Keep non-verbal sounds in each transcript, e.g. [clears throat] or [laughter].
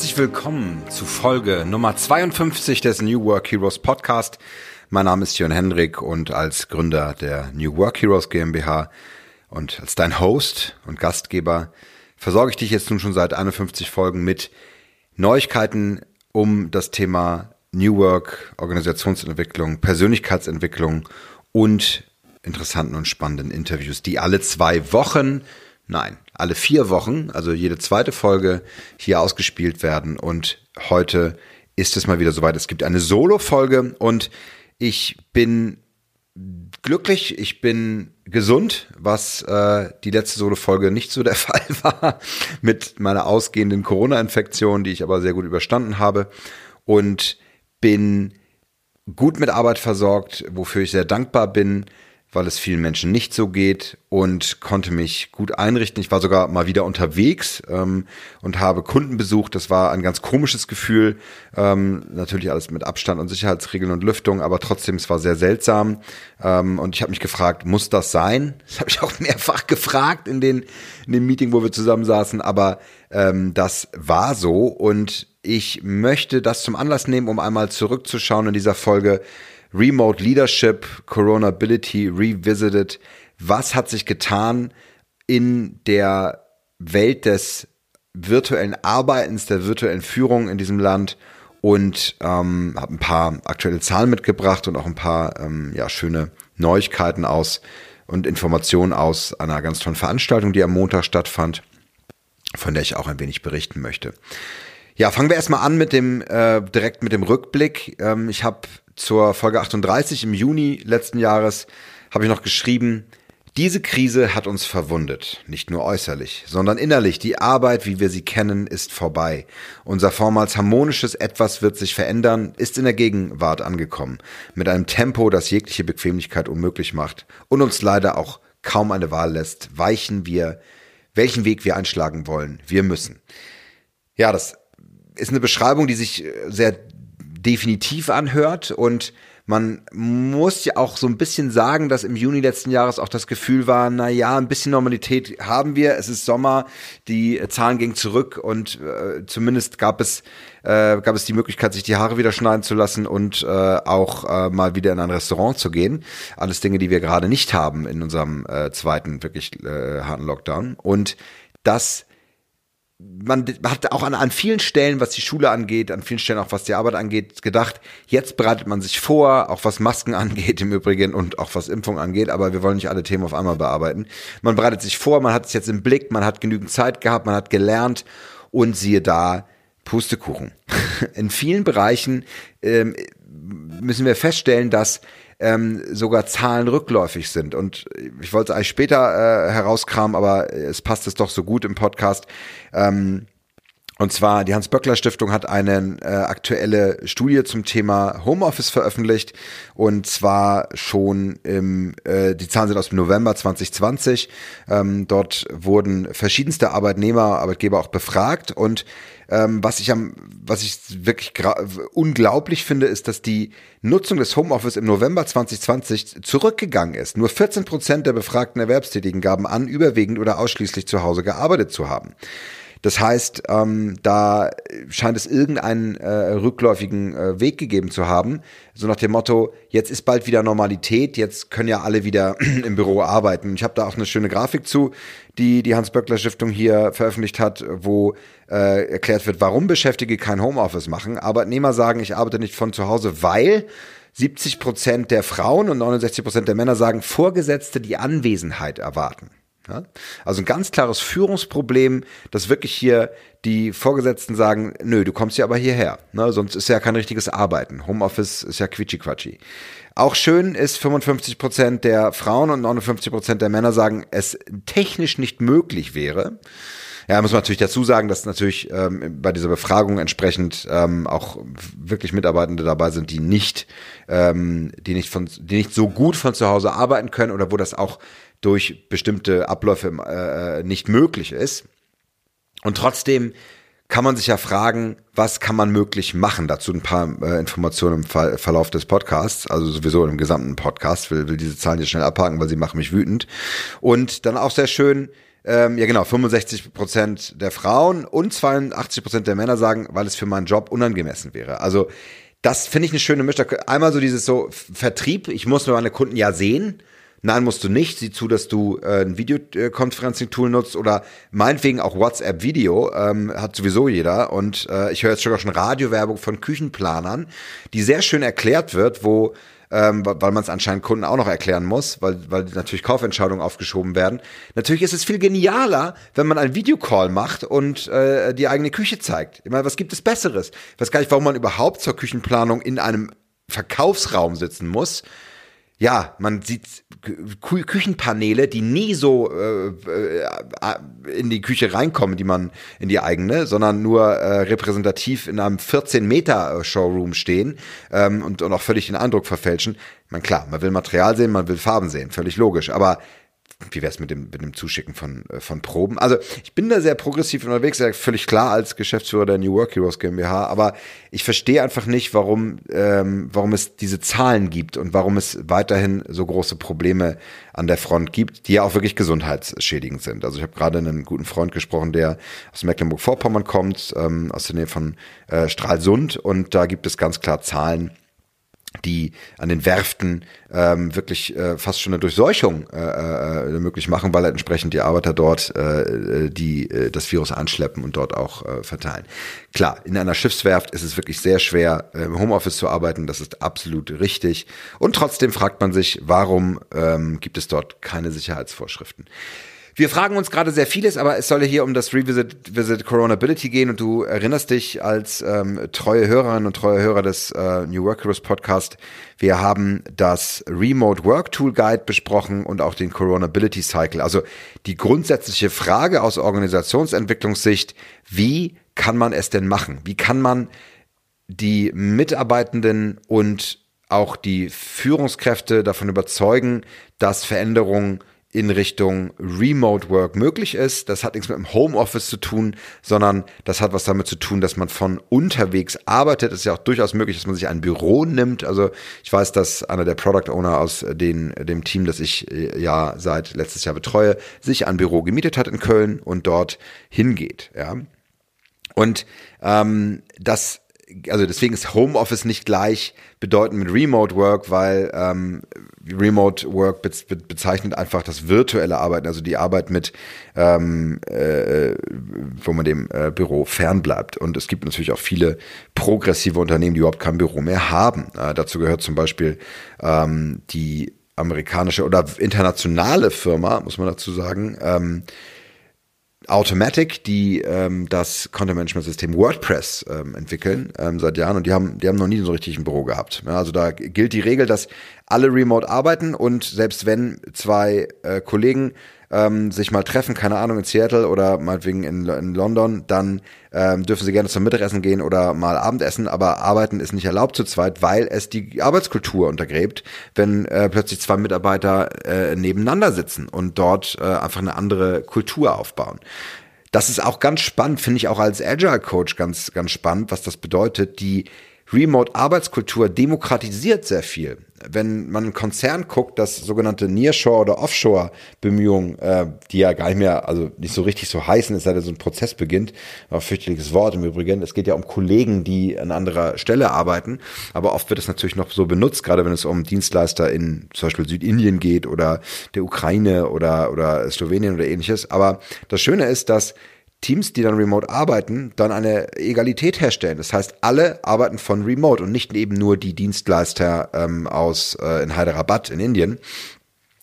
Herzlich willkommen zu Folge Nummer 52 des New Work Heroes Podcast. Mein Name ist Jörn Hendrik und als Gründer der New Work Heroes GmbH und als dein Host und Gastgeber versorge ich dich jetzt nun schon seit 51 Folgen mit Neuigkeiten um das Thema New Work, Organisationsentwicklung, Persönlichkeitsentwicklung und interessanten und spannenden Interviews, die alle zwei Wochen, nein, alle vier Wochen, also jede zweite Folge hier ausgespielt werden. Und heute ist es mal wieder soweit. Es gibt eine Solo-Folge und ich bin glücklich, ich bin gesund, was äh, die letzte Solo-Folge nicht so der [laughs] Fall war mit meiner ausgehenden Corona-Infektion, die ich aber sehr gut überstanden habe und bin gut mit Arbeit versorgt, wofür ich sehr dankbar bin weil es vielen Menschen nicht so geht und konnte mich gut einrichten. Ich war sogar mal wieder unterwegs ähm, und habe Kunden besucht. Das war ein ganz komisches Gefühl. Ähm, natürlich alles mit Abstand und Sicherheitsregeln und Lüftung, aber trotzdem, es war sehr seltsam. Ähm, und ich habe mich gefragt, muss das sein? [laughs] Das habe ich auch mehrfach gefragt in den, in dem Meeting, wo wir zusammen saßen. Aber ähm, das war so und ich möchte das zum Anlass nehmen, um einmal zurückzuschauen in dieser Folge Remote Leadership, Coronability Revisited. Was hat sich getan in der Welt des virtuellen Arbeitens, der virtuellen Führung in diesem Land? Und ähm, habe ein paar aktuelle Zahlen mitgebracht und auch ein paar ähm, ja, schöne Neuigkeiten aus und Informationen aus einer ganz tollen Veranstaltung, die am Montag stattfand, von der ich auch ein wenig berichten möchte. Ja, fangen wir erstmal an mit dem äh, direkt mit dem Rückblick. Ähm, ich habe zur Folge 38 im Juni letzten Jahres habe ich noch geschrieben, diese Krise hat uns verwundet, nicht nur äußerlich, sondern innerlich. Die Arbeit, wie wir sie kennen, ist vorbei. Unser vormals harmonisches Etwas wird sich verändern, ist in der Gegenwart angekommen, mit einem Tempo, das jegliche Bequemlichkeit unmöglich macht und uns leider auch kaum eine Wahl lässt, weichen wir, welchen Weg wir einschlagen wollen. Wir müssen. Ja, das ist eine Beschreibung, die sich sehr definitiv anhört und man muss ja auch so ein bisschen sagen, dass im Juni letzten Jahres auch das Gefühl war, na ja, ein bisschen Normalität haben wir. Es ist Sommer, die Zahlen gingen zurück und äh, zumindest gab es äh, gab es die Möglichkeit, sich die Haare wieder schneiden zu lassen und äh, auch äh, mal wieder in ein Restaurant zu gehen. Alles Dinge, die wir gerade nicht haben in unserem äh, zweiten wirklich äh, harten Lockdown. Und das man hat auch an, an vielen Stellen, was die Schule angeht, an vielen Stellen auch was die Arbeit angeht, gedacht, jetzt bereitet man sich vor, auch was Masken [laughs] angeht im Übrigen und auch was Impfung angeht, aber wir wollen nicht alle Themen auf einmal bearbeiten. Man bereitet sich vor, man hat es jetzt im Blick, man hat genügend Zeit gehabt, man hat gelernt und siehe da, Pustekuchen. [laughs] In vielen Bereichen ähm, müssen wir feststellen, dass ähm, sogar Zahlen rückläufig sind. Und ich wollte es eigentlich später äh, herauskramen, aber es passt es doch so gut im Podcast. Ähm, und zwar, die Hans-Böckler-Stiftung hat eine äh, aktuelle Studie zum Thema Homeoffice veröffentlicht. Und zwar schon im, äh, die Zahlen sind aus dem November 2020. Ähm, dort wurden verschiedenste Arbeitnehmer, Arbeitgeber auch befragt. Und ähm, was ich am, was ich wirklich unglaublich finde, ist, dass die Nutzung des Homeoffice im November 2020 zurückgegangen ist. Nur 14 Prozent der befragten Erwerbstätigen gaben an, überwiegend oder ausschließlich zu Hause gearbeitet zu haben. Das heißt, ähm, da scheint es irgendeinen äh, rückläufigen äh, Weg gegeben zu haben. So nach dem Motto, jetzt ist bald wieder Normalität, jetzt können ja alle wieder [clears throat] im Büro arbeiten. Ich habe da auch eine schöne Grafik zu, die die Hans-Böckler-Stiftung hier veröffentlicht hat, wo äh, erklärt wird, warum Beschäftigte kein Homeoffice machen. Arbeitnehmer sagen, ich arbeite nicht von zu Hause, weil 70 Prozent der Frauen und 69 Prozent der Männer sagen, Vorgesetzte die Anwesenheit erwarten. Ja? Also ein ganz klares Führungsproblem, dass wirklich hier die Vorgesetzten sagen, nö, du kommst ja aber hierher, ne? sonst ist ja kein richtiges Arbeiten. Homeoffice ist ja quitschi-quatschi. Auch schön ist, 55 Prozent der Frauen und 59 Prozent der Männer sagen, es technisch nicht möglich wäre. Ja, muss man natürlich dazu sagen, dass natürlich ähm, bei dieser Befragung entsprechend ähm, auch wirklich Mitarbeitende dabei sind, die nicht, ähm, die nicht von, die nicht so gut von zu Hause arbeiten können oder wo das auch durch bestimmte Abläufe äh, nicht möglich ist. Und trotzdem kann man sich ja fragen, was kann man möglich machen? Dazu ein paar äh, Informationen im Ver Verlauf des Podcasts, also sowieso im gesamten Podcast. Will, will diese Zahlen jetzt schnell abhaken, weil sie machen mich wütend. Und dann auch sehr schön, ähm, ja genau, 65 Prozent der Frauen und 82 Prozent der Männer sagen, weil es für meinen Job unangemessen wäre. Also das finde ich eine schöne Mischung. Einmal so dieses so Vertrieb, ich muss meine Kunden ja sehen. Nein, musst du nicht. Sieh zu, dass du äh, ein Videoconferencing-Tool nutzt oder meinetwegen auch WhatsApp-Video. Ähm, hat sowieso jeder. Und äh, ich höre jetzt sogar schon Radiowerbung von Küchenplanern, die sehr schön erklärt wird, wo ähm, weil man es anscheinend Kunden auch noch erklären muss, weil, weil natürlich Kaufentscheidungen aufgeschoben werden. Natürlich ist es viel genialer, wenn man einen Videocall macht und äh, die eigene Küche zeigt. Ich meine, was gibt es Besseres? Ich weiß gar nicht, warum man überhaupt zur Küchenplanung in einem Verkaufsraum sitzen muss ja, man sieht Kü Küchenpaneele, die nie so äh, äh, in die Küche reinkommen, die man in die eigene, sondern nur äh, repräsentativ in einem 14 Meter Showroom stehen ähm, und, und auch völlig den Eindruck verfälschen. Man klar, man will Material sehen, man will Farben sehen, völlig logisch. Aber wie wär's mit dem, mit dem Zuschicken von, äh, von Proben? Also ich bin da sehr progressiv unterwegs, ja, völlig klar als Geschäftsführer der New Work Heroes GmbH, aber ich verstehe einfach nicht, warum, ähm, warum es diese Zahlen gibt und warum es weiterhin so große Probleme an der Front gibt, die ja auch wirklich gesundheitsschädigend sind. Also ich habe gerade einen guten Freund gesprochen, der aus Mecklenburg-Vorpommern kommt, ähm, aus der Nähe von äh, Stralsund und da gibt es ganz klar Zahlen, die an den Werften ähm, wirklich äh, fast schon eine Durchseuchung äh, äh, möglich machen, weil halt entsprechend die Arbeiter dort äh, äh, die äh, das Virus anschleppen und dort auch äh, verteilen. Klar, in einer Schiffswerft ist es wirklich sehr schwer, äh, im Homeoffice zu arbeiten, das ist absolut richtig. Und trotzdem fragt man sich, warum ähm, gibt es dort keine Sicherheitsvorschriften? Wir fragen uns gerade sehr vieles, aber es soll hier um das Revisit Visit Coronability gehen und du erinnerst dich als ähm, treue Hörerin und treue Hörer des äh, New Work Heroes Podcast. Wir haben das Remote Work Tool Guide besprochen und auch den Coronability Cycle. Also die grundsätzliche Frage aus Organisationsentwicklungssicht, wie kann man es denn machen? Wie kann man die Mitarbeitenden und auch die Führungskräfte davon überzeugen, dass Veränderungen in Richtung Remote Work möglich ist. Das hat nichts mit dem Homeoffice zu tun, sondern das hat was damit zu tun, dass man von unterwegs arbeitet. Es ist ja auch durchaus möglich, dass man sich ein Büro nimmt. Also ich weiß, dass einer der Product Owner aus den, dem Team, das ich äh, ja seit letztes Jahr betreue, sich ein Büro gemietet hat in Köln und dort hingeht. Ja. Und ähm, das also deswegen ist Homeoffice nicht gleich bedeutend mit Remote Work, weil ähm, Remote Work be be bezeichnet einfach das virtuelle Arbeiten, also die Arbeit mit, ähm, äh, wo man dem äh, Büro fernbleibt. Und es gibt natürlich auch viele progressive Unternehmen, die überhaupt kein Büro mehr haben. Äh, dazu gehört zum Beispiel ähm, die amerikanische oder internationale Firma, muss man dazu sagen, ähm, Automatic, die ähm, das Content Management System WordPress ähm, entwickeln ähm, seit Jahren und die haben, die haben noch nie so richtig ein Büro gehabt. Ja, also da gilt die Regel, dass alle remote arbeiten und selbst wenn zwei äh, Kollegen ähm, sich mal treffen, keine Ahnung, in Seattle oder meinetwegen in, in London, dann ähm, dürfen sie gerne zum Mittagessen gehen oder mal Abendessen, aber arbeiten ist nicht erlaubt zu zweit, weil es die Arbeitskultur untergräbt, wenn äh, plötzlich zwei Mitarbeiter äh, nebeneinander sitzen und dort äh, einfach eine andere Kultur aufbauen. Das ist auch ganz spannend, finde ich auch als Agile Coach ganz, ganz spannend, was das bedeutet. Die Remote-Arbeitskultur demokratisiert sehr viel. Wenn man einen Konzern guckt, das sogenannte Nearshore oder Offshore-Bemühungen, äh, die ja gar nicht mehr, also nicht so richtig so heißen, es sei denn, so ein Prozess beginnt, ein fürchterliches Wort im Übrigen. Es geht ja um Kollegen, die an anderer Stelle arbeiten, aber oft wird es natürlich noch so benutzt, gerade wenn es um Dienstleister in zum Beispiel Südindien geht oder der Ukraine oder, oder Slowenien oder ähnliches. Aber das Schöne ist, dass Teams, die dann remote arbeiten, dann eine Egalität herstellen. Das heißt, alle arbeiten von remote und nicht eben nur die Dienstleister ähm, aus äh, in Hyderabad in Indien,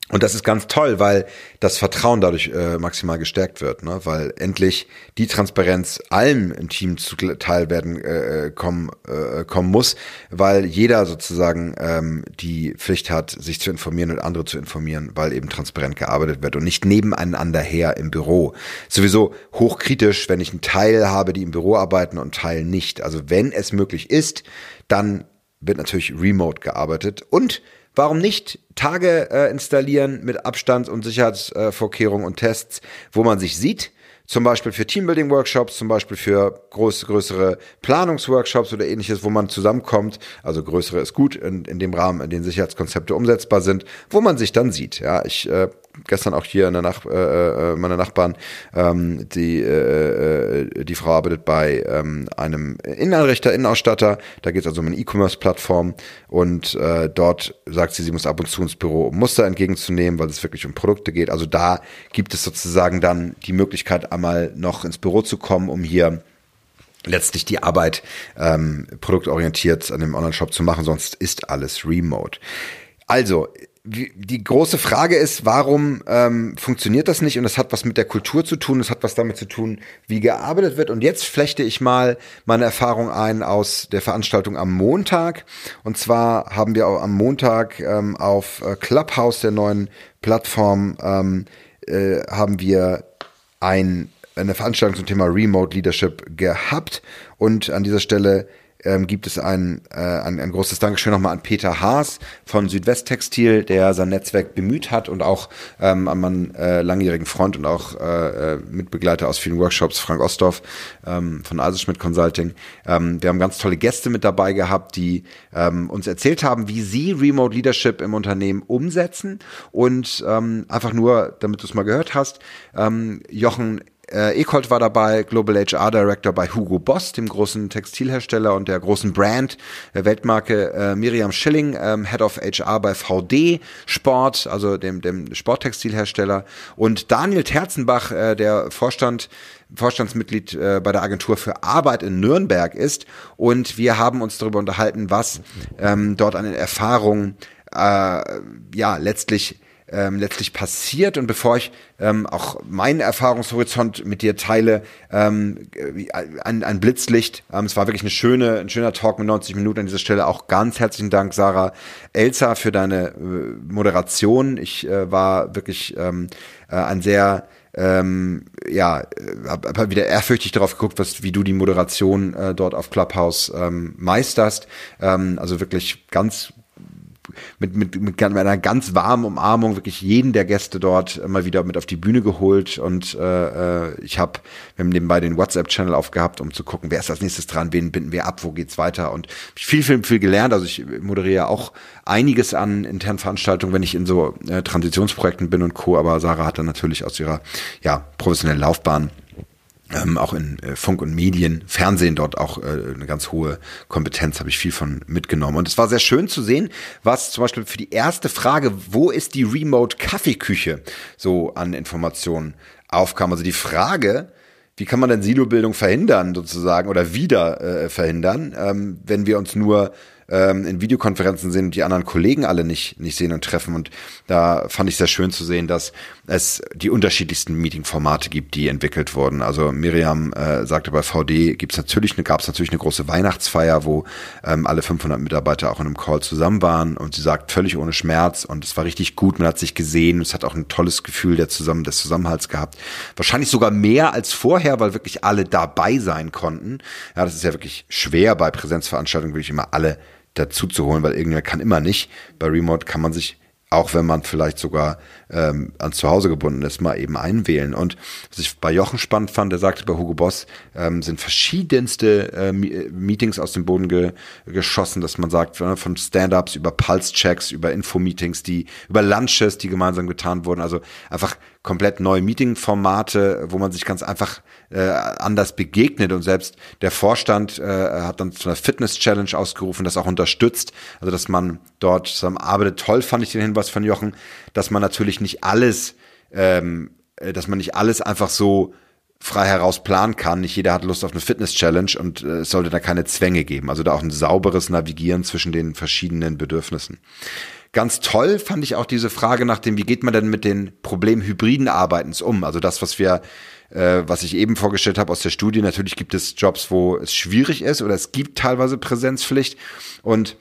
und das ist ganz toll, weil das Vertrauen dadurch äh, maximal gestärkt wird, ne? weil endlich die Transparenz allem im Team zuteil werden äh, kommen, äh, kommen muss, weil jeder sozusagen ähm, die Pflicht hat, sich zu informieren und andere zu informieren, weil eben transparent gearbeitet wird und nicht nebeneinander her im Büro. Sowieso hochkritisch, wenn ich einen Teil habe, die im Büro arbeiten und einen Teil nicht. Also wenn es möglich ist, dann wird natürlich remote gearbeitet und Warum nicht Tage äh, installieren mit Abstand und Sicherheitsvorkehrungen äh, und Tests, wo man sich sieht? Zum Beispiel für Teambuilding-Workshops, zum Beispiel für groß, größere Planungsworkshops oder ähnliches, wo man zusammenkommt. Also größere ist gut in, in dem Rahmen, in dem Sicherheitskonzepte umsetzbar sind, wo man sich dann sieht. Ja, ich äh, gestern auch hier in der Nach äh, äh, meine Nachbarn, ähm, die, äh, äh, die Frau arbeitet bei ähm, einem Inneneinrichter, Innenausstatter. Da geht es also um eine E-Commerce-Plattform und äh, dort sagt sie, sie muss ab und zu ins Büro, um Muster entgegenzunehmen, weil es wirklich um Produkte geht. Also da gibt es sozusagen dann die Möglichkeit, einmal noch ins Büro zu kommen, um hier letztlich die Arbeit ähm, produktorientiert an dem Online-Shop zu machen, sonst ist alles remote. Also, die große Frage ist, warum ähm, funktioniert das nicht? Und das hat was mit der Kultur zu tun, das hat was damit zu tun, wie gearbeitet wird. Und jetzt flechte ich mal meine Erfahrung ein aus der Veranstaltung am Montag. Und zwar haben wir am Montag ähm, auf äh, Clubhouse, der neuen Plattform, ähm, äh, haben wir ein eine Veranstaltung zum Thema Remote Leadership gehabt. Und an dieser Stelle ähm, gibt es ein, äh, ein, ein großes Dankeschön nochmal an Peter Haas von Südwesttextil, der sein Netzwerk bemüht hat und auch ähm, an meinen äh, langjährigen Freund und auch äh, äh, Mitbegleiter aus vielen Workshops, Frank Ostorf ähm, von Eisenschmidt Consulting. Ähm, wir haben ganz tolle Gäste mit dabei gehabt, die ähm, uns erzählt haben, wie sie Remote Leadership im Unternehmen umsetzen und ähm, einfach nur, damit du es mal gehört hast, ähm, Jochen äh, Ekold war dabei, Global HR Director bei Hugo Boss, dem großen Textilhersteller und der großen Brand, der Weltmarke äh, Miriam Schilling, ähm, Head of HR bei VD Sport, also dem, dem Sporttextilhersteller. Und Daniel Terzenbach, äh, der Vorstand Vorstandsmitglied äh, bei der Agentur für Arbeit in Nürnberg ist. Und wir haben uns darüber unterhalten, was ähm, dort an den Erfahrungen äh, ja letztlich ähm, letztlich passiert. Und bevor ich ähm, auch meinen Erfahrungshorizont mit dir teile, ähm, ein, ein Blitzlicht. Ähm, es war wirklich eine schöne, ein schöner Talk mit 90 Minuten an dieser Stelle. Auch ganz herzlichen Dank, Sarah Elsa, für deine äh, Moderation. Ich äh, war wirklich ähm, äh, ein sehr ähm, ja, habe hab wieder ehrfürchtig darauf geguckt, was, wie du die Moderation äh, dort auf Clubhouse ähm, meisterst. Ähm, also wirklich ganz mit, mit, mit einer ganz warmen Umarmung wirklich jeden der Gäste dort immer wieder mit auf die Bühne geholt und äh, äh ich habe, wir haben nebenbei den WhatsApp-Channel aufgehabt, um zu gucken, wer ist als nächstes dran, wen binden wir ab, wo geht's weiter und viel, viel, viel gelernt. Also ich moderiere auch einiges an internen Veranstaltungen, wenn ich in so äh, Transitionsprojekten bin und Co. Aber Sarah hat dann natürlich aus ihrer ja, professionellen Laufbahn ähm, auch in äh, Funk und Medien, Fernsehen dort auch äh, eine ganz hohe Kompetenz, habe ich viel von mitgenommen. Und es war sehr schön zu sehen, was zum Beispiel für die erste Frage, wo ist die Remote Kaffeeküche, so an Informationen aufkam. Also die Frage, wie kann man denn Silobildung verhindern sozusagen oder wieder äh, verhindern, ähm, wenn wir uns nur ähm, in Videokonferenzen sehen und die anderen Kollegen alle nicht, nicht sehen und treffen. Und da fand ich sehr schön zu sehen, dass es die unterschiedlichsten Meeting-Formate gibt, die entwickelt wurden. Also Miriam äh, sagte, bei VD gibt's natürlich, gab es natürlich eine große Weihnachtsfeier, wo ähm, alle 500 Mitarbeiter auch in einem Call zusammen waren. Und sie sagt, völlig ohne Schmerz. Und es war richtig gut. Man hat sich gesehen. Es hat auch ein tolles Gefühl der zusammen, des Zusammenhalts gehabt. Wahrscheinlich sogar mehr als vorher, weil wirklich alle dabei sein konnten. Ja, das ist ja wirklich schwer bei Präsenzveranstaltungen, wirklich immer alle dazu zu holen, weil irgendwer kann immer nicht. Bei Remote kann man sich auch wenn man vielleicht sogar ähm, ans Zuhause gebunden ist, mal eben einwählen. Und was ich bei Jochen spannend fand, der sagte, bei Hugo Boss ähm, sind verschiedenste äh, Meetings aus dem Boden ge geschossen, dass man sagt, ne, von Stand-ups über Pulse-Checks, über Info-Meetings, die über Lunches, die gemeinsam getan wurden. Also einfach komplett neue Meeting-Formate, wo man sich ganz einfach äh, anders begegnet und selbst der Vorstand äh, hat dann zu einer Fitness-Challenge ausgerufen, das auch unterstützt, also dass man dort zusammenarbeitet. Toll fand ich den Hinweis von Jochen, dass man natürlich nicht alles, ähm, äh, dass man nicht alles einfach so frei heraus planen kann. Nicht jeder hat Lust auf eine Fitness-Challenge und äh, es sollte da keine Zwänge geben. Also da auch ein sauberes Navigieren zwischen den verschiedenen Bedürfnissen. Ganz toll fand ich auch diese Frage nach dem, wie geht man denn mit den Problemen hybriden Arbeitens um? Also das, was wir äh, was ich eben vorgestellt habe aus der Studie. Natürlich gibt es Jobs, wo es schwierig ist oder es gibt teilweise Präsenzpflicht und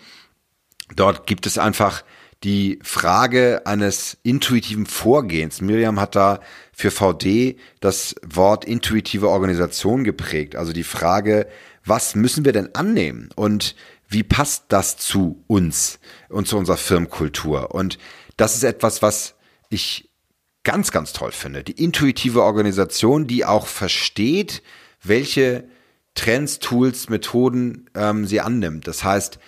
dort gibt es einfach die Frage eines intuitiven Vorgehens. Miriam hat da für VD das Wort intuitive Organisation geprägt. Also die Frage, was müssen wir denn annehmen und wie passt das zu uns und zu unserer Firmenkultur? Und das ist etwas, was ich ganz, ganz toll finde. Die intuitive Organisation, die auch versteht, welche Trends, Tools, Methoden ähm, sie annimmt. Das heißt,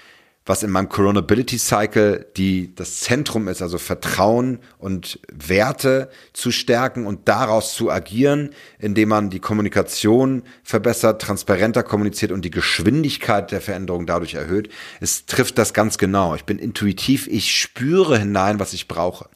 was in meinem Coronability Cycle die, das Zentrum ist, also Vertrauen und Werte zu stärken und daraus zu agieren, indem man die Kommunikation verbessert, transparenter kommuniziert und die Geschwindigkeit der Veränderung dadurch erhöht. Es trifft das ganz genau. Ich bin intuitiv, ich spüre hinein, was ich brauche.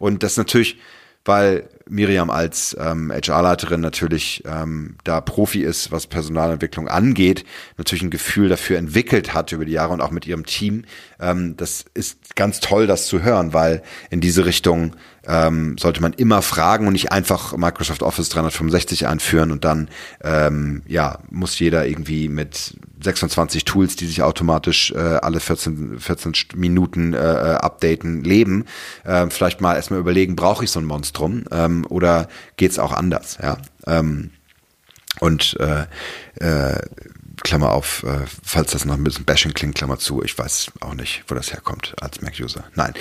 Und das natürlich weil Miriam als ähm, HR-Leiterin natürlich ähm, da Profi ist, was Personalentwicklung angeht, natürlich ein Gefühl dafür entwickelt hat über die Jahre und auch mit ihrem Team. Ähm, das ist ganz toll, das zu hören, weil in diese Richtung ähm, sollte man immer fragen und nicht einfach Microsoft Office 365 einführen und dann ähm, ja muss jeder irgendwie mit 26 Tools, die sich automatisch äh, alle 14, 14 Minuten äh, äh, updaten, leben. Äh, vielleicht mal erstmal überlegen, brauche ich so ein Monstrum ähm, oder geht's auch anders? Ja. Ähm, und äh, äh, Klammer auf, äh, falls das noch ein bisschen Bashing klingt, Klammer zu, ich weiß auch nicht, wo das herkommt als Mac-User. Nein.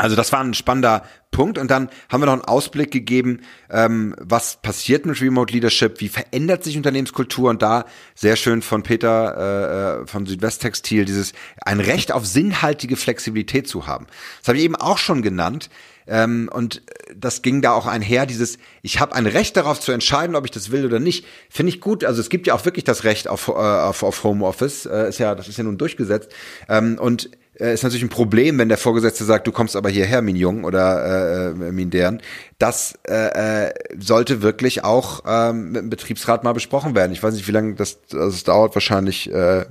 Also das war ein spannender Punkt. Und dann haben wir noch einen Ausblick gegeben, ähm, was passiert mit Remote Leadership, wie verändert sich Unternehmenskultur und da sehr schön von Peter äh, äh von Südwesttextil dieses ein Recht auf sinnhaltige Flexibilität zu haben. Das habe ich eben auch schon genannt. Ähm, und das ging da auch einher, dieses, ich habe ein Recht darauf zu entscheiden, ob ich das will oder nicht. Finde ich gut. Also es gibt ja auch wirklich das Recht auf, äh, auf, auf Homeoffice. Äh, ist ja, das ist ja nun durchgesetzt. Ähm, und äh, ist natürlich ein Problem, wenn der Vorgesetzte sagt, du kommst aber hierher, min Jung oder äh, min deren. Das äh, äh, sollte wirklich auch ähm, mit dem Betriebsrat mal besprochen werden. Ich weiß nicht, wie lange das, also es dauert wahrscheinlich äh,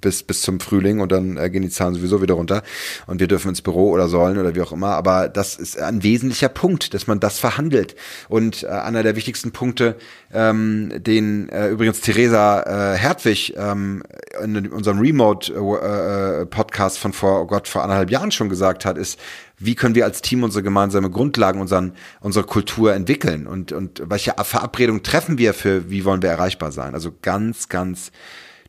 bis, bis zum Frühling und dann äh, gehen die Zahlen sowieso wieder runter und wir dürfen ins Büro oder sollen oder wie auch immer. Aber das ist ein wesentlicher Punkt, dass man das verhandelt. Und äh, einer der wichtigsten Punkte, ähm, den äh, übrigens Theresa äh, Hertwig ähm, in unserem Remote-Podcast äh, von vor, oh Gott, vor anderthalb Jahren schon gesagt hat, ist, wie können wir als Team unsere gemeinsame Grundlagen, unseren, unsere Kultur entwickeln und, und welche Verabredungen treffen wir für, wie wollen wir erreichbar sein? Also ganz, ganz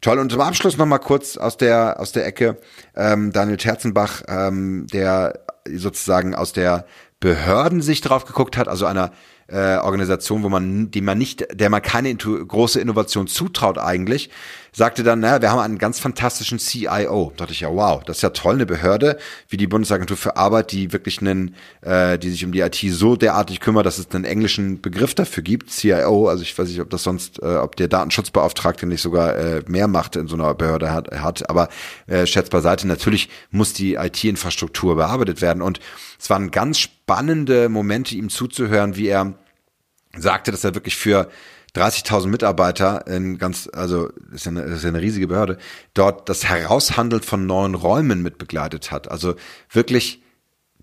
Toll. Und zum Abschluss noch mal kurz aus der aus der Ecke ähm, Daniel Terzenbach, ähm, der sozusagen aus der Behördensicht drauf geguckt hat, also einer äh, Organisation, wo man, die man nicht, der man keine große Innovation zutraut eigentlich, sagte dann, naja, wir haben einen ganz fantastischen CIO. Da dachte ich ja, wow, das ist ja toll, eine Behörde wie die Bundesagentur für Arbeit, die wirklich einen, äh, die sich um die IT so derartig kümmert, dass es einen englischen Begriff dafür gibt, CIO. Also ich weiß nicht, ob das sonst, äh, ob der Datenschutzbeauftragte nicht sogar äh, mehr Macht in so einer Behörde hat, hat. aber äh, schätzt beiseite, natürlich muss die IT-Infrastruktur bearbeitet werden. Und es waren ganz spannende Momente, ihm zuzuhören, wie er sagte, dass er wirklich für 30.000 Mitarbeiter in ganz, also ist, ja eine, ist ja eine riesige Behörde, dort das Heraushandeln von neuen Räumen mit begleitet hat. Also wirklich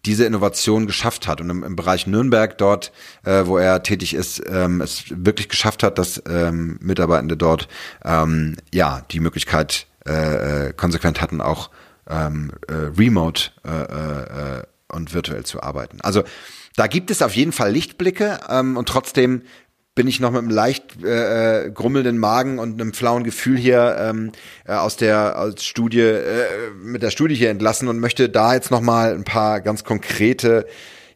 diese Innovation geschafft hat und im, im Bereich Nürnberg dort, äh, wo er tätig ist, ähm, es wirklich geschafft hat, dass ähm, Mitarbeitende dort ähm, ja die Möglichkeit äh, äh konsequent hatten, auch ähm, äh, remote äh, äh, und virtuell zu arbeiten. Also da gibt es auf jeden Fall Lichtblicke ähm, und trotzdem bin ich noch mit einem leicht äh, äh, grummelnden Magen und einem flauen Gefühl hier ähm, äh, aus der aus Studie äh, mit der Studie hier entlassen und möchte da jetzt noch mal ein paar ganz konkrete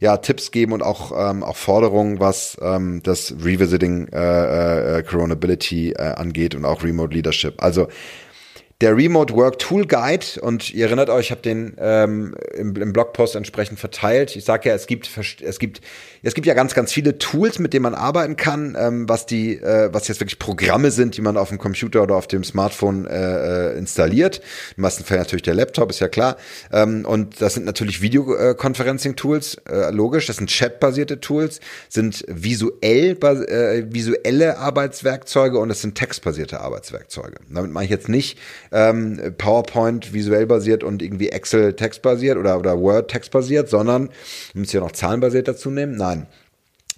ja, Tipps geben und auch, ähm, auch Forderungen, was ähm, das Revisiting äh, äh, Coronability äh, angeht und auch Remote Leadership. Also der Remote Work Tool Guide und ihr erinnert euch, ich habe den ähm, im, im Blogpost entsprechend verteilt. Ich sage ja, es gibt es gibt es gibt ja ganz ganz viele Tools, mit denen man arbeiten kann, ähm, was die äh, was jetzt wirklich Programme sind, die man auf dem Computer oder auf dem Smartphone äh, äh installiert. Im meisten Fall natürlich der Laptop, ist ja klar. Ähm, und das sind natürlich Videoconferencing Tools, äh, logisch. Das sind Chat-basierte Tools, sind visuell äh, visuelle Arbeitswerkzeuge und das sind textbasierte Arbeitswerkzeuge. Damit mache ich jetzt nicht ähm, PowerPoint visuell basiert und irgendwie Excel textbasiert oder, oder Word textbasiert, sondern, müsst ihr noch zahlenbasiert dazu nehmen? Nein.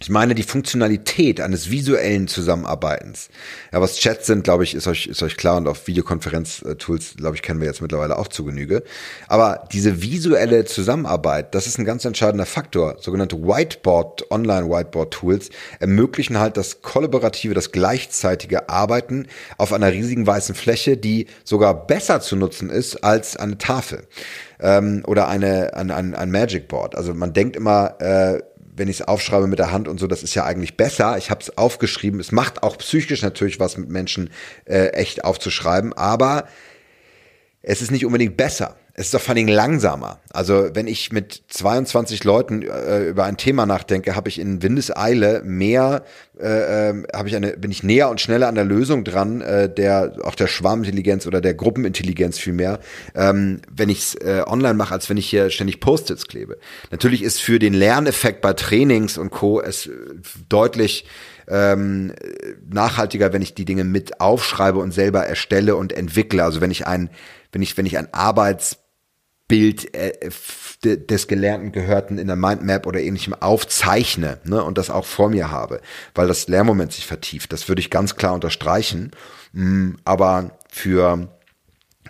Ich meine die Funktionalität eines visuellen Zusammenarbeitens. Ja, was Chats sind, glaube ich, ist euch, ist euch klar und auf Videokonferenz-Tools, glaube ich, kennen wir jetzt mittlerweile auch zu Genüge. Aber diese visuelle Zusammenarbeit, das ist ein ganz entscheidender Faktor. Sogenannte Whiteboard, Online-Whiteboard-Tools ermöglichen halt das kollaborative, das gleichzeitige Arbeiten auf einer riesigen weißen Fläche, die sogar besser zu nutzen ist als eine Tafel ähm, oder eine, ein, ein, ein Magic Board. Also man denkt immer, äh, wenn ich es aufschreibe mit der Hand und so, das ist ja eigentlich besser. Ich habe es aufgeschrieben. Es macht auch psychisch natürlich was mit Menschen äh, echt aufzuschreiben, aber es ist nicht unbedingt besser. Es ist doch vor allem langsamer. Also wenn ich mit 22 Leuten äh, über ein Thema nachdenke, habe ich in Windeseile mehr, äh, äh, habe ich eine, bin ich näher und schneller an der Lösung dran, äh, der auch der Schwarmintelligenz oder der Gruppenintelligenz vielmehr, ähm, wenn ich es äh, online mache, als wenn ich hier ständig Post-its klebe. Natürlich ist für den Lerneffekt bei Trainings und Co. es äh, deutlich ähm, nachhaltiger, wenn ich die Dinge mit aufschreibe und selber erstelle und entwickle. Also wenn ich ein, wenn ich, wenn ich ein Arbeits Bild äh, des Gelernten Gehörten in der Mindmap oder ähnlichem aufzeichne ne, und das auch vor mir habe, weil das Lehrmoment sich vertieft. Das würde ich ganz klar unterstreichen. Mm, aber für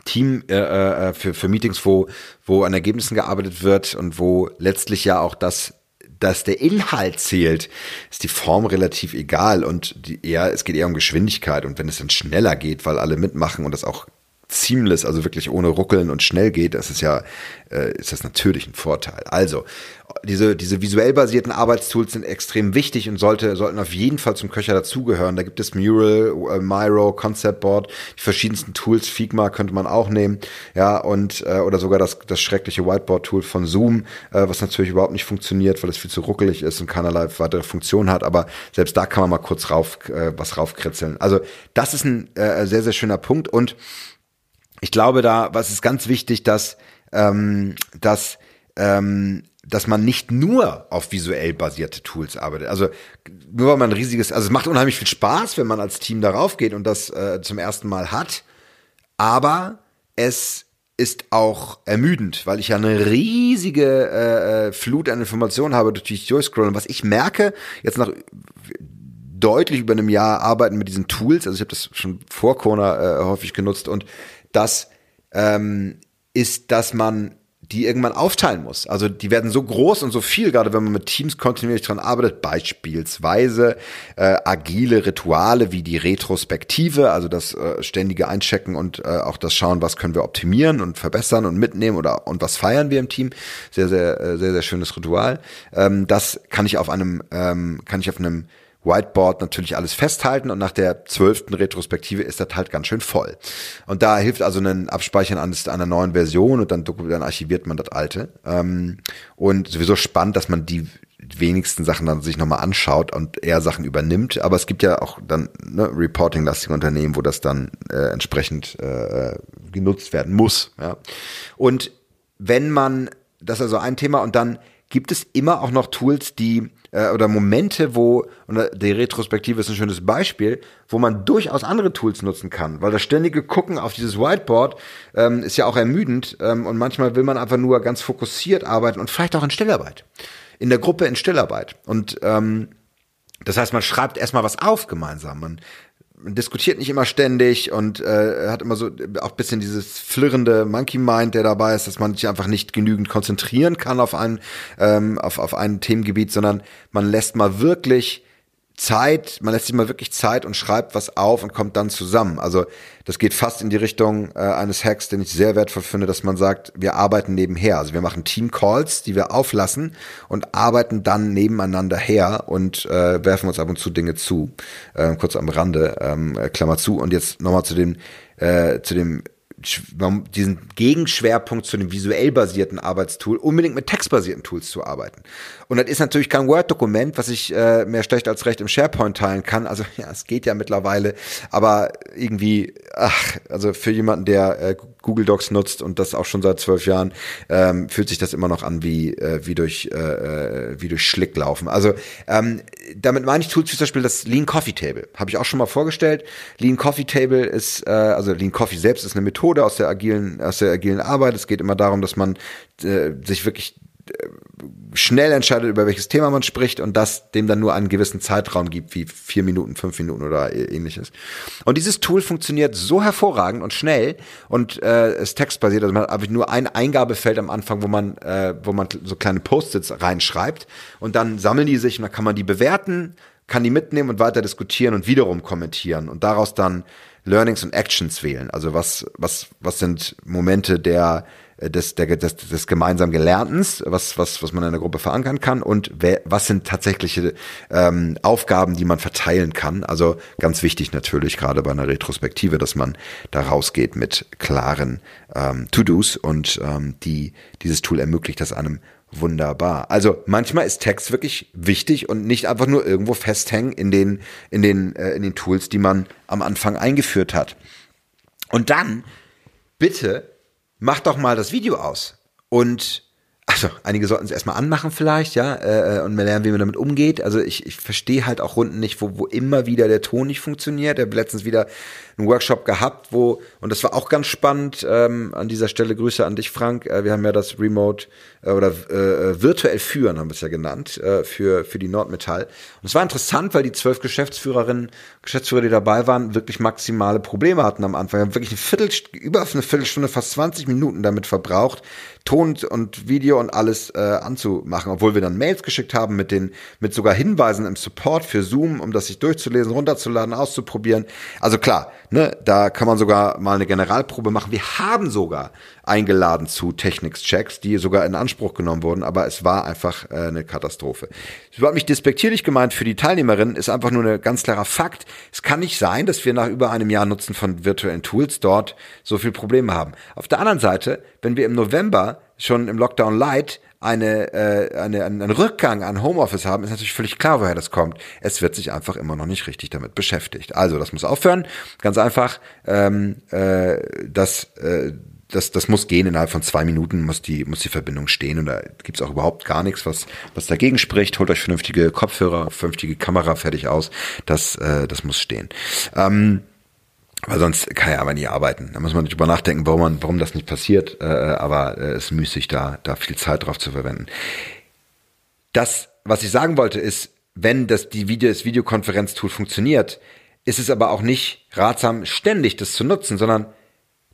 Team, äh, äh, für, für Meetings, wo, wo an Ergebnissen gearbeitet wird und wo letztlich ja auch das dass der Inhalt zählt, ist die Form relativ egal und die eher, es geht eher um Geschwindigkeit und wenn es dann schneller geht, weil alle mitmachen und das auch seamless, also wirklich ohne Ruckeln und schnell geht, das ist ja, äh, ist das natürlich ein Vorteil. Also, diese, diese visuell basierten Arbeitstools sind extrem wichtig und sollte, sollten auf jeden Fall zum Köcher dazugehören. Da gibt es Mural, äh, Miro, Concept Board, die verschiedensten Tools, Figma könnte man auch nehmen, ja, und, äh, oder sogar das, das schreckliche Whiteboard-Tool von Zoom, äh, was natürlich überhaupt nicht funktioniert, weil es viel zu ruckelig ist und keinerlei weitere Funktion hat, aber selbst da kann man mal kurz rauf, äh, was raufkritzeln. Also, das ist ein äh, sehr, sehr schöner Punkt und ich glaube da, was ist ganz wichtig, dass, ähm, dass, ähm, dass man nicht nur auf visuell basierte Tools arbeitet. Also nur weil man ein riesiges, also es macht unheimlich viel Spaß, wenn man als Team darauf geht und das äh, zum ersten Mal hat. Aber es ist auch ermüdend, weil ich ja eine riesige äh, äh Flut an Informationen habe, durch die ich durchscrollen. Was ich merke, jetzt nach deutlich über einem Jahr arbeiten mit diesen Tools, also ich habe das schon vor Corona äh, häufig genutzt und das ähm, ist, dass man die irgendwann aufteilen muss. Also die werden so groß und so viel, gerade wenn man mit Teams kontinuierlich dran arbeitet, beispielsweise äh, agile Rituale wie die Retrospektive, also das äh, ständige Einchecken und äh, auch das Schauen, was können wir optimieren und verbessern und mitnehmen oder und was feiern wir im Team. Sehr, sehr, äh, sehr, sehr schönes Ritual. Ähm, das kann ich auf einem, ähm, kann ich auf einem Whiteboard natürlich alles festhalten und nach der zwölften Retrospektive ist das halt ganz schön voll. Und da hilft also ein Abspeichern eines einer neuen Version und dann, dann archiviert man das alte. Ähm, und sowieso spannend, dass man die wenigsten Sachen dann sich nochmal anschaut und eher Sachen übernimmt. Aber es gibt ja auch dann ne, Reporting-lastige Unternehmen, wo das dann äh, entsprechend äh, genutzt werden muss. Ja. Und wenn man, das ist also ein Thema und dann gibt es immer auch noch Tools, die äh, oder Momente, wo, und die Retrospektive ist ein schönes Beispiel, wo man durchaus andere Tools nutzen kann, weil das ständige Gucken auf dieses Whiteboard ähm, ist ja auch ermüdend ähm, und manchmal will man einfach nur ganz fokussiert arbeiten und vielleicht auch in Stillarbeit. In der Gruppe in Stillarbeit. Und ähm, das heißt, man schreibt erstmal was auf gemeinsam. Man diskutiert nicht immer ständig und äh, hat immer so auch bisschen dieses flirrende Monkey Mind, der dabei ist, dass man sich einfach nicht genügend konzentrieren kann auf ein ähm, auf auf ein Themengebiet, sondern man lässt mal wirklich Zeit, man lässt sich mal wirklich Zeit und schreibt was auf und kommt dann zusammen. Also das geht fast in die Richtung äh, eines Hacks, den ich sehr wertvoll finde, dass man sagt, wir arbeiten nebenher. Also wir machen Team-Calls, die wir auflassen und arbeiten dann nebeneinander her und äh, werfen uns ab und zu Dinge zu. Äh, kurz am Rande, ähm, Klammer zu. Und jetzt nochmal zu dem, äh, zu dem diesen Gegenschwerpunkt zu dem visuell basierten Arbeitstool unbedingt mit textbasierten Tools zu arbeiten. Und das ist natürlich kein Word-Dokument, was ich äh, mehr schlecht als recht im SharePoint teilen kann. Also [laughs] ja, es geht ja mittlerweile, aber irgendwie, ach, also für jemanden, der äh, Google Docs nutzt und das auch schon seit zwölf Jahren, ähm, fühlt sich das immer noch an wie, äh, wie, durch, äh, äh wie durch Schlick laufen. Also ähm, damit meine ich Tools wie zum Beispiel das Lean Coffee Table. Habe ich auch schon mal vorgestellt. Lean Coffee Table ist, äh, also Lean Coffee selbst ist eine Methode aus der agilen, aus der agilen Arbeit. Es geht immer darum, dass man äh, sich wirklich schnell entscheidet, über welches Thema man spricht und das dem dann nur einen gewissen Zeitraum gibt, wie vier Minuten, fünf Minuten oder ähnliches. Und dieses Tool funktioniert so hervorragend und schnell und äh, ist textbasiert, also man hat nur ein Eingabefeld am Anfang, wo man, äh, wo man so kleine Post-its reinschreibt und dann sammeln die sich und dann kann man die bewerten, kann die mitnehmen und weiter diskutieren und wiederum kommentieren und daraus dann Learnings und Actions wählen. Also was, was, was sind Momente der äh, des, der, des, des gemeinsam Gelernten, was, was, was man in der Gruppe verankern kann und wer, was sind tatsächliche ähm, Aufgaben, die man verteilen kann. Also ganz wichtig natürlich, gerade bei einer Retrospektive, dass man da rausgeht mit klaren ähm, To-Dos und ähm, die dieses Tool ermöglicht das einem wunderbar. Also manchmal ist Text wirklich wichtig und nicht einfach nur irgendwo festhängen in den in den äh, in den Tools, die man am Anfang eingeführt hat. Und dann bitte mach doch mal das Video aus und also einige sollten es erstmal anmachen vielleicht, ja, äh, und mal lernen, wie man damit umgeht. Also ich, ich verstehe halt auch Runden nicht, wo, wo immer wieder der Ton nicht funktioniert. Ich habe letztens wieder einen Workshop gehabt, wo, und das war auch ganz spannend, ähm, an dieser Stelle Grüße an dich, Frank. Äh, wir haben ja das Remote äh, oder äh, virtuell führen, haben wir es ja genannt, äh, für, für die Nordmetall. Und es war interessant, weil die zwölf Geschäftsführerinnen, Geschäftsführer, die dabei waren, wirklich maximale Probleme hatten am Anfang. Wir haben wirklich eine Viertel, über eine Viertelstunde, fast 20 Minuten damit verbraucht, Ton und Video und alles äh, anzumachen, obwohl wir dann Mails geschickt haben mit den, mit sogar Hinweisen im Support für Zoom, um das sich durchzulesen, runterzuladen, auszuprobieren. Also klar, ne, da kann man sogar mal eine Generalprobe machen. Wir haben sogar eingeladen zu Technics-Checks, die sogar in Anspruch genommen wurden, aber es war einfach äh, eine Katastrophe. Es überhaupt nicht despektierlich gemeint für die Teilnehmerinnen, ist einfach nur ein ganz klarer Fakt. Es kann nicht sein, dass wir nach über einem Jahr Nutzen von virtuellen Tools dort so viel Probleme haben. Auf der anderen Seite, wenn wir im November schon im Lockdown Light eine, äh, eine, einen Rückgang an Homeoffice haben, ist natürlich völlig klar, woher das kommt. Es wird sich einfach immer noch nicht richtig damit beschäftigt. Also das muss aufhören. Ganz einfach, ähm, äh, das, äh, das, das muss gehen. Innerhalb von zwei Minuten muss die, muss die Verbindung stehen. Und da gibt's auch überhaupt gar nichts, was, was dagegen spricht. Holt euch vernünftige Kopfhörer, vernünftige Kamera fertig aus. Das, äh, das muss stehen. Ähm, weil sonst kann er aber nie arbeiten. Da muss man drüber nachdenken, warum, man, warum das nicht passiert. Äh, aber äh, es ist müßig, da, da viel Zeit drauf zu verwenden. Das, was ich sagen wollte, ist, wenn das, die Video, das Videokonferenztool funktioniert, ist es aber auch nicht ratsam, ständig das zu nutzen, sondern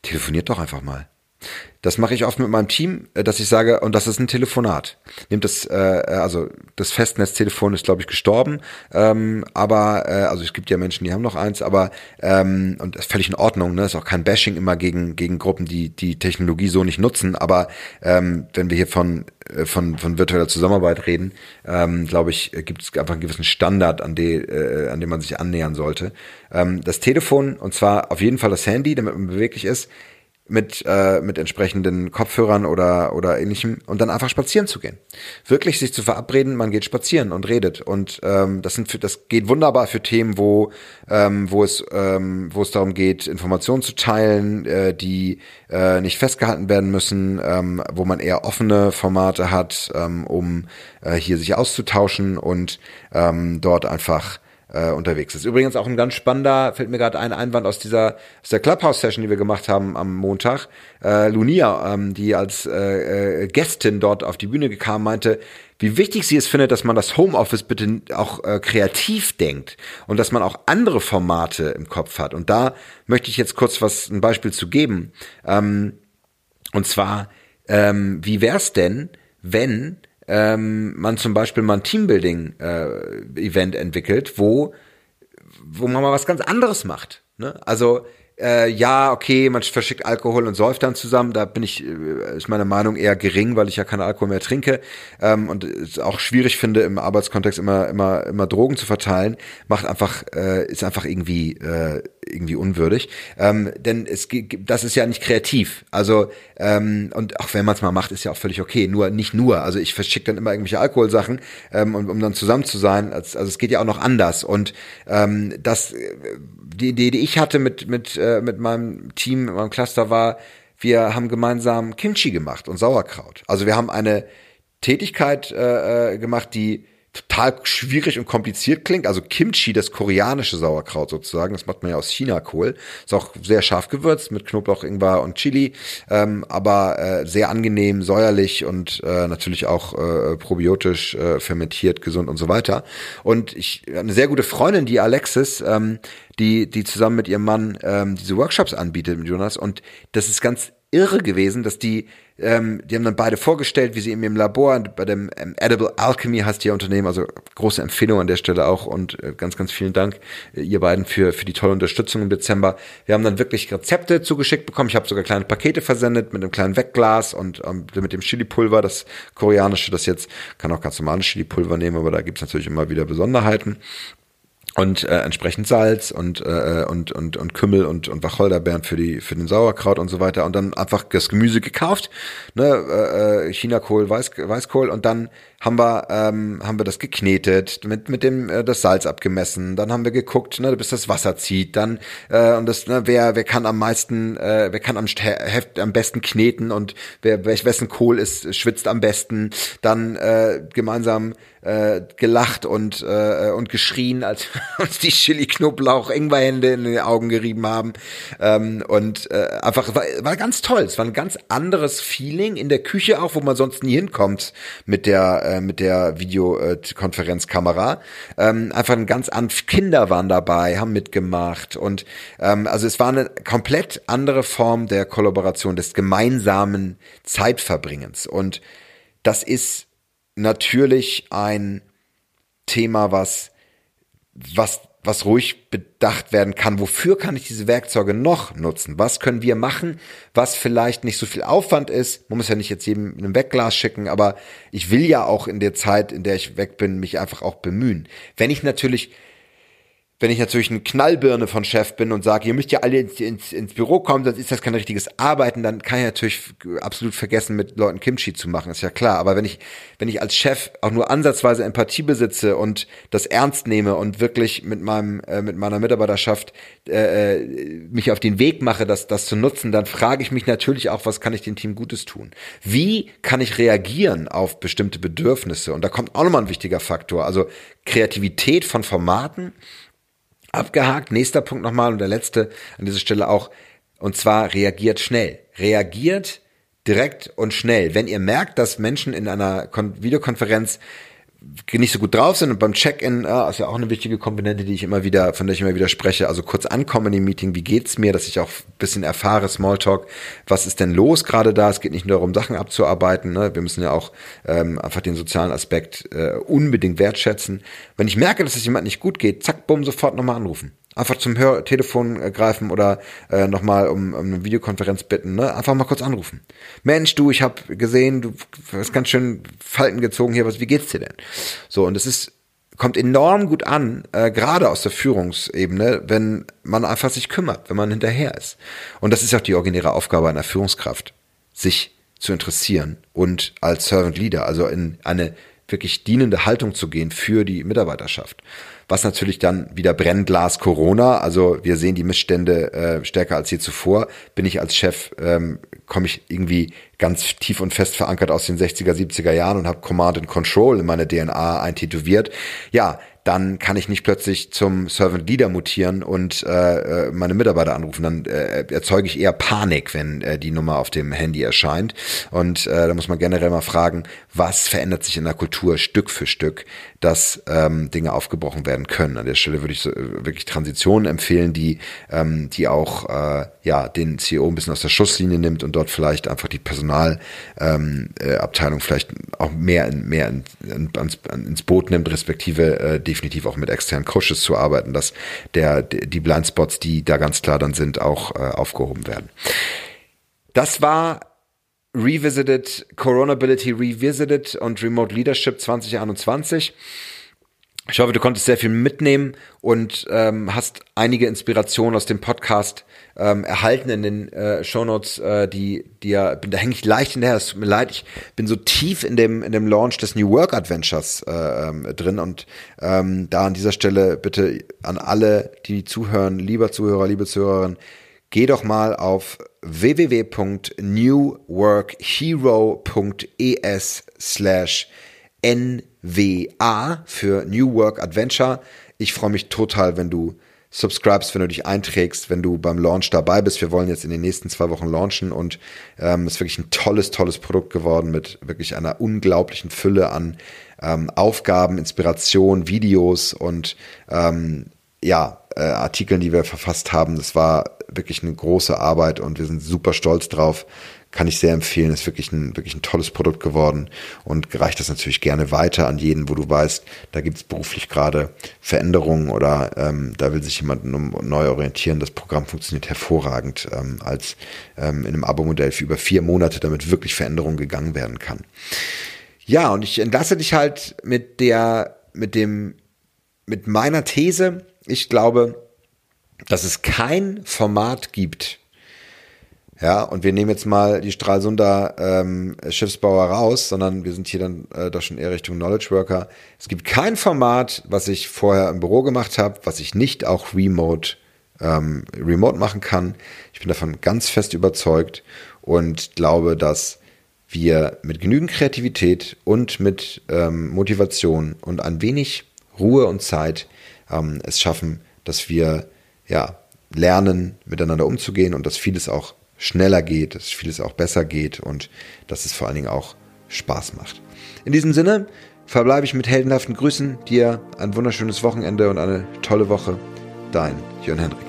telefoniert doch einfach mal. Das mache ich oft mit meinem Team, äh, dass ich sage, und das ist ein Telefonat. Nehmt das, äh, also das Festnetztelefon ist, glaube ich, gestorben, ähm, aber äh, also es gibt ja Menschen, die haben noch eins, aber ähm, und das ist völlig in Ordnung, ne? Ist auch kein Bashing immer gegen gegen Gruppen, die die Technologie so nicht nutzen, aber ähm, wenn wir hier von äh, von von virtueller Zusammenarbeit reden, ähm, glaube ich, gibt es einfach einen gewissen Standard, an den äh, an dem man sich annähern sollte. Ähm, das Telefon und zwar auf jeden Fall das Handy, damit man beweglich ist mit, äh, mit entsprechenden Kopfhörern oder, oder ähnlichem und dann einfach spazieren zu gehen. Wirklich sich zu verabreden, man geht spazieren und redet. Und ähm, das, sind für, das geht wunderbar für Themen, wo, ähm, wo, es, ähm, wo es darum geht, Informationen zu teilen, äh, die äh, nicht festgehalten werden müssen, ähm, wo man eher offene Formate hat, ähm, um äh, hier sich auszutauschen und ähm, dort einfach äh, unterwegs ist. Übrigens auch ein ganz spannender, fällt mir gerade ein Einwand aus dieser aus der Clubhouse-Session, die wir gemacht haben am Montag. Äh, Lunia, ähm, die als äh, äh, Gästin dort auf die Bühne kam, meinte, wie wichtig sie es findet, dass man das Homeoffice bitte auch äh, kreativ denkt und dass man auch andere Formate im Kopf hat. Und da möchte ich jetzt kurz was ein Beispiel zu geben. Ähm, und zwar, ähm, wie wär's denn, wenn ähm, man zum Beispiel mal ein Teambuilding-Event äh, entwickelt, wo, wo man mal was ganz anderes macht. Ne? Also äh, ja, okay, man verschickt Alkohol und säuft dann zusammen. Da bin ich, äh, ist meine Meinung eher gering, weil ich ja keinen Alkohol mehr trinke ähm, und es auch schwierig finde, im Arbeitskontext immer, immer, immer Drogen zu verteilen. Macht einfach, äh, ist einfach irgendwie, äh, irgendwie unwürdig. Ähm, denn es das ist ja nicht kreativ. Also ähm, und auch wenn man es mal macht, ist ja auch völlig okay. Nur nicht nur. Also ich verschicke dann immer irgendwelche Alkoholsachen, ähm, um, um dann zusammen zu sein. Also, also es geht ja auch noch anders. Und ähm, das die Idee, die ich hatte mit, mit, äh, mit meinem Team, mit meinem Cluster war, wir haben gemeinsam Kimchi gemacht und Sauerkraut. Also wir haben eine Tätigkeit äh, äh gemacht, die total schwierig und kompliziert klingt. Also Kimchi, das koreanische Sauerkraut sozusagen, das macht man ja aus China-Kohl. Ist auch sehr scharf gewürzt mit Knoblauch, Ingwer und Chili, ähm, aber äh, sehr angenehm, säuerlich und äh, natürlich auch äh, probiotisch äh, fermentiert, gesund und so weiter. Und ich eine sehr gute Freundin, die Alexis, ähm, die die zusammen mit ihrem Mann ähm, diese Workshops anbietet mit Jonas und das ist ganz irre gewesen, dass die ähm, die haben dann beide vorgestellt, wie sie in ihrem Labor bei dem ähm, Edible Alchemy heißt ihr Unternehmen, also große Empfehlung an der Stelle auch und äh, ganz, ganz vielen Dank äh, ihr beiden für, für die tolle Unterstützung im Dezember. Wir haben dann wirklich Rezepte zugeschickt bekommen. Ich habe sogar kleine Pakete versendet mit einem kleinen Wegglas und ähm, mit dem Chili-Pulver, das koreanische, das jetzt kann auch ganz normales Chili-Pulver nehmen, aber da gibt's natürlich immer wieder Besonderheiten und äh, entsprechend Salz und äh, und und und Kümmel und und Wacholderbeeren für die für den Sauerkraut und so weiter. Und dann einfach das Gemüse gekauft, ne, äh, äh Chinakohl, Weiß, Weißkohl. Und dann haben wir ähm, haben wir das geknetet, mit mit dem äh, das Salz abgemessen, dann haben wir geguckt, ne, bis das Wasser zieht, dann äh, und das ne, wer wer kann am meisten äh, wer kann am Heft am besten kneten und wer welch wessen Kohl ist schwitzt am besten, dann äh, gemeinsam äh, gelacht und äh, und geschrien, als [laughs] uns die Chili Knoblauch Ingwerhände in die Augen gerieben haben. Ähm, und äh, einfach war, war ganz toll. Es war ein ganz anderes Feeling in der Küche auch, wo man sonst nie hinkommt mit der äh, mit der Videokonferenzkamera. Ähm, einfach ein ganz an Kinder waren dabei, haben mitgemacht und ähm, also es war eine komplett andere Form der Kollaboration des gemeinsamen Zeitverbringens und das ist natürlich ein Thema, was, was, was ruhig bedacht werden kann. Wofür kann ich diese Werkzeuge noch nutzen? Was können wir machen, was vielleicht nicht so viel Aufwand ist? Man muss ja nicht jetzt jedem ein Wegglas schicken, aber ich will ja auch in der Zeit, in der ich weg bin, mich einfach auch bemühen. Wenn ich natürlich wenn ich natürlich eine Knallbirne von Chef bin und sage, ihr müsst ja alle ins, ins, ins Büro kommen, sonst ist das kein richtiges Arbeiten, dann kann ich natürlich absolut vergessen, mit Leuten Kimchi zu machen, ist ja klar. Aber wenn ich, wenn ich als Chef auch nur ansatzweise Empathie besitze und das ernst nehme und wirklich mit meinem, äh, mit meiner Mitarbeiterschaft äh, äh, mich auf den Weg mache, das, das zu nutzen, dann frage ich mich natürlich auch, was kann ich dem Team Gutes tun? Wie kann ich reagieren auf bestimmte Bedürfnisse? Und da kommt auch nochmal ein wichtiger Faktor. Also Kreativität von Formaten Abgehakt. Nächster Punkt nochmal und der letzte an dieser Stelle auch. Und zwar reagiert schnell. Reagiert direkt und schnell. Wenn ihr merkt, dass Menschen in einer Videokonferenz nicht so gut drauf sind und beim Check-in äh, ist ja auch eine wichtige Komponente, die ich immer wieder, von der ich immer wieder spreche. Also kurz ankommen im Meeting, wie geht's mir, dass ich auch ein bisschen erfahre, Smalltalk, was ist denn los gerade da? Es geht nicht nur darum, Sachen abzuarbeiten. Ne? Wir müssen ja auch ähm, einfach den sozialen Aspekt äh, unbedingt wertschätzen. Wenn ich merke, dass es jemand nicht gut geht, zack, bumm, sofort nochmal anrufen einfach zum Hör Telefon äh, greifen oder äh, nochmal um, um eine Videokonferenz bitten, ne? Einfach mal kurz anrufen. Mensch, du, ich habe gesehen, du hast ganz schön Falten gezogen hier, was, wie geht's dir denn? So, und es ist kommt enorm gut an, äh, gerade aus der Führungsebene, wenn man einfach sich kümmert, wenn man hinterher ist. Und das ist auch die originäre Aufgabe einer Führungskraft, sich zu interessieren und als Servant Leader, also in eine wirklich dienende Haltung zu gehen für die Mitarbeiterschaft was natürlich dann wieder Brennglas Corona, also wir sehen die Missstände äh, stärker als je zuvor, bin ich als Chef, ähm, komme ich irgendwie ganz tief und fest verankert aus den 60er, 70er Jahren und habe Command and Control in meine DNA eintätowiert. Ja, dann kann ich nicht plötzlich zum Servant Leader mutieren und äh, äh, meine Mitarbeiter anrufen. Dann äh, erzeuge ich eher Panik, wenn äh, die Nummer auf dem Handy erscheint. Und äh, da muss man generell mal fragen, was verändert sich in der Kultur Stück für Stück, dass ähm, Dinge aufgebrochen werden können. An der Stelle würde ich so, äh, wirklich Transitionen empfehlen, die, ähm, die auch äh, ja den CEO ein bisschen aus der Schusslinie nimmt und dort vielleicht einfach die Personalabteilung ähm, äh, vielleicht auch mehr, in, mehr in, in, ins, ins Boot nimmt, respektive äh, definitiv auch mit externen Coaches zu arbeiten, dass der, die Blindspots, die da ganz klar dann sind, auch äh, aufgehoben werden. Das war Revisited, Coronability Revisited und Remote Leadership 2021. Ich hoffe, du konntest sehr viel mitnehmen und ähm, hast einige Inspirationen aus dem Podcast ähm, erhalten in den äh, Shownotes, äh, die, die ja, da hänge ich leicht hinterher, es tut mir leid, ich bin so tief in dem, in dem Launch des New Work Adventures äh, ähm, drin und ähm, da an dieser Stelle bitte an alle, die zuhören, lieber Zuhörer, liebe Zuhörerin, geh doch mal auf www.newworkhero.es slash NWA für New Work Adventure. Ich freue mich total, wenn du subscribest, wenn du dich einträgst, wenn du beim Launch dabei bist. Wir wollen jetzt in den nächsten zwei Wochen launchen und ähm, ist wirklich ein tolles, tolles Produkt geworden mit wirklich einer unglaublichen Fülle an ähm, Aufgaben, Inspiration, Videos und ähm, ja, äh, Artikeln, die wir verfasst haben. Das war wirklich eine große Arbeit und wir sind super stolz drauf kann ich sehr empfehlen. Ist wirklich ein, wirklich ein tolles Produkt geworden und reicht das natürlich gerne weiter an jeden, wo du weißt, da gibt es beruflich gerade Veränderungen oder ähm, da will sich jemand neu orientieren. Das Programm funktioniert hervorragend ähm, als ähm, in einem Abo-Modell für über vier Monate, damit wirklich Veränderungen gegangen werden kann. Ja, und ich entlasse dich halt mit der, mit dem, mit meiner These. Ich glaube, dass es kein Format gibt, ja, und wir nehmen jetzt mal die Stralsunder ähm, Schiffsbauer raus, sondern wir sind hier dann äh, doch schon eher Richtung Knowledge Worker. Es gibt kein Format, was ich vorher im Büro gemacht habe, was ich nicht auch remote, ähm, remote machen kann. Ich bin davon ganz fest überzeugt und glaube, dass wir mit genügend Kreativität und mit ähm, Motivation und ein wenig Ruhe und Zeit ähm, es schaffen, dass wir ja lernen, miteinander umzugehen und dass vieles auch schneller geht, dass vieles auch besser geht und dass es vor allen Dingen auch Spaß macht. In diesem Sinne verbleibe ich mit heldenhaften Grüßen, dir ein wunderschönes Wochenende und eine tolle Woche. Dein Jörn Hendrik.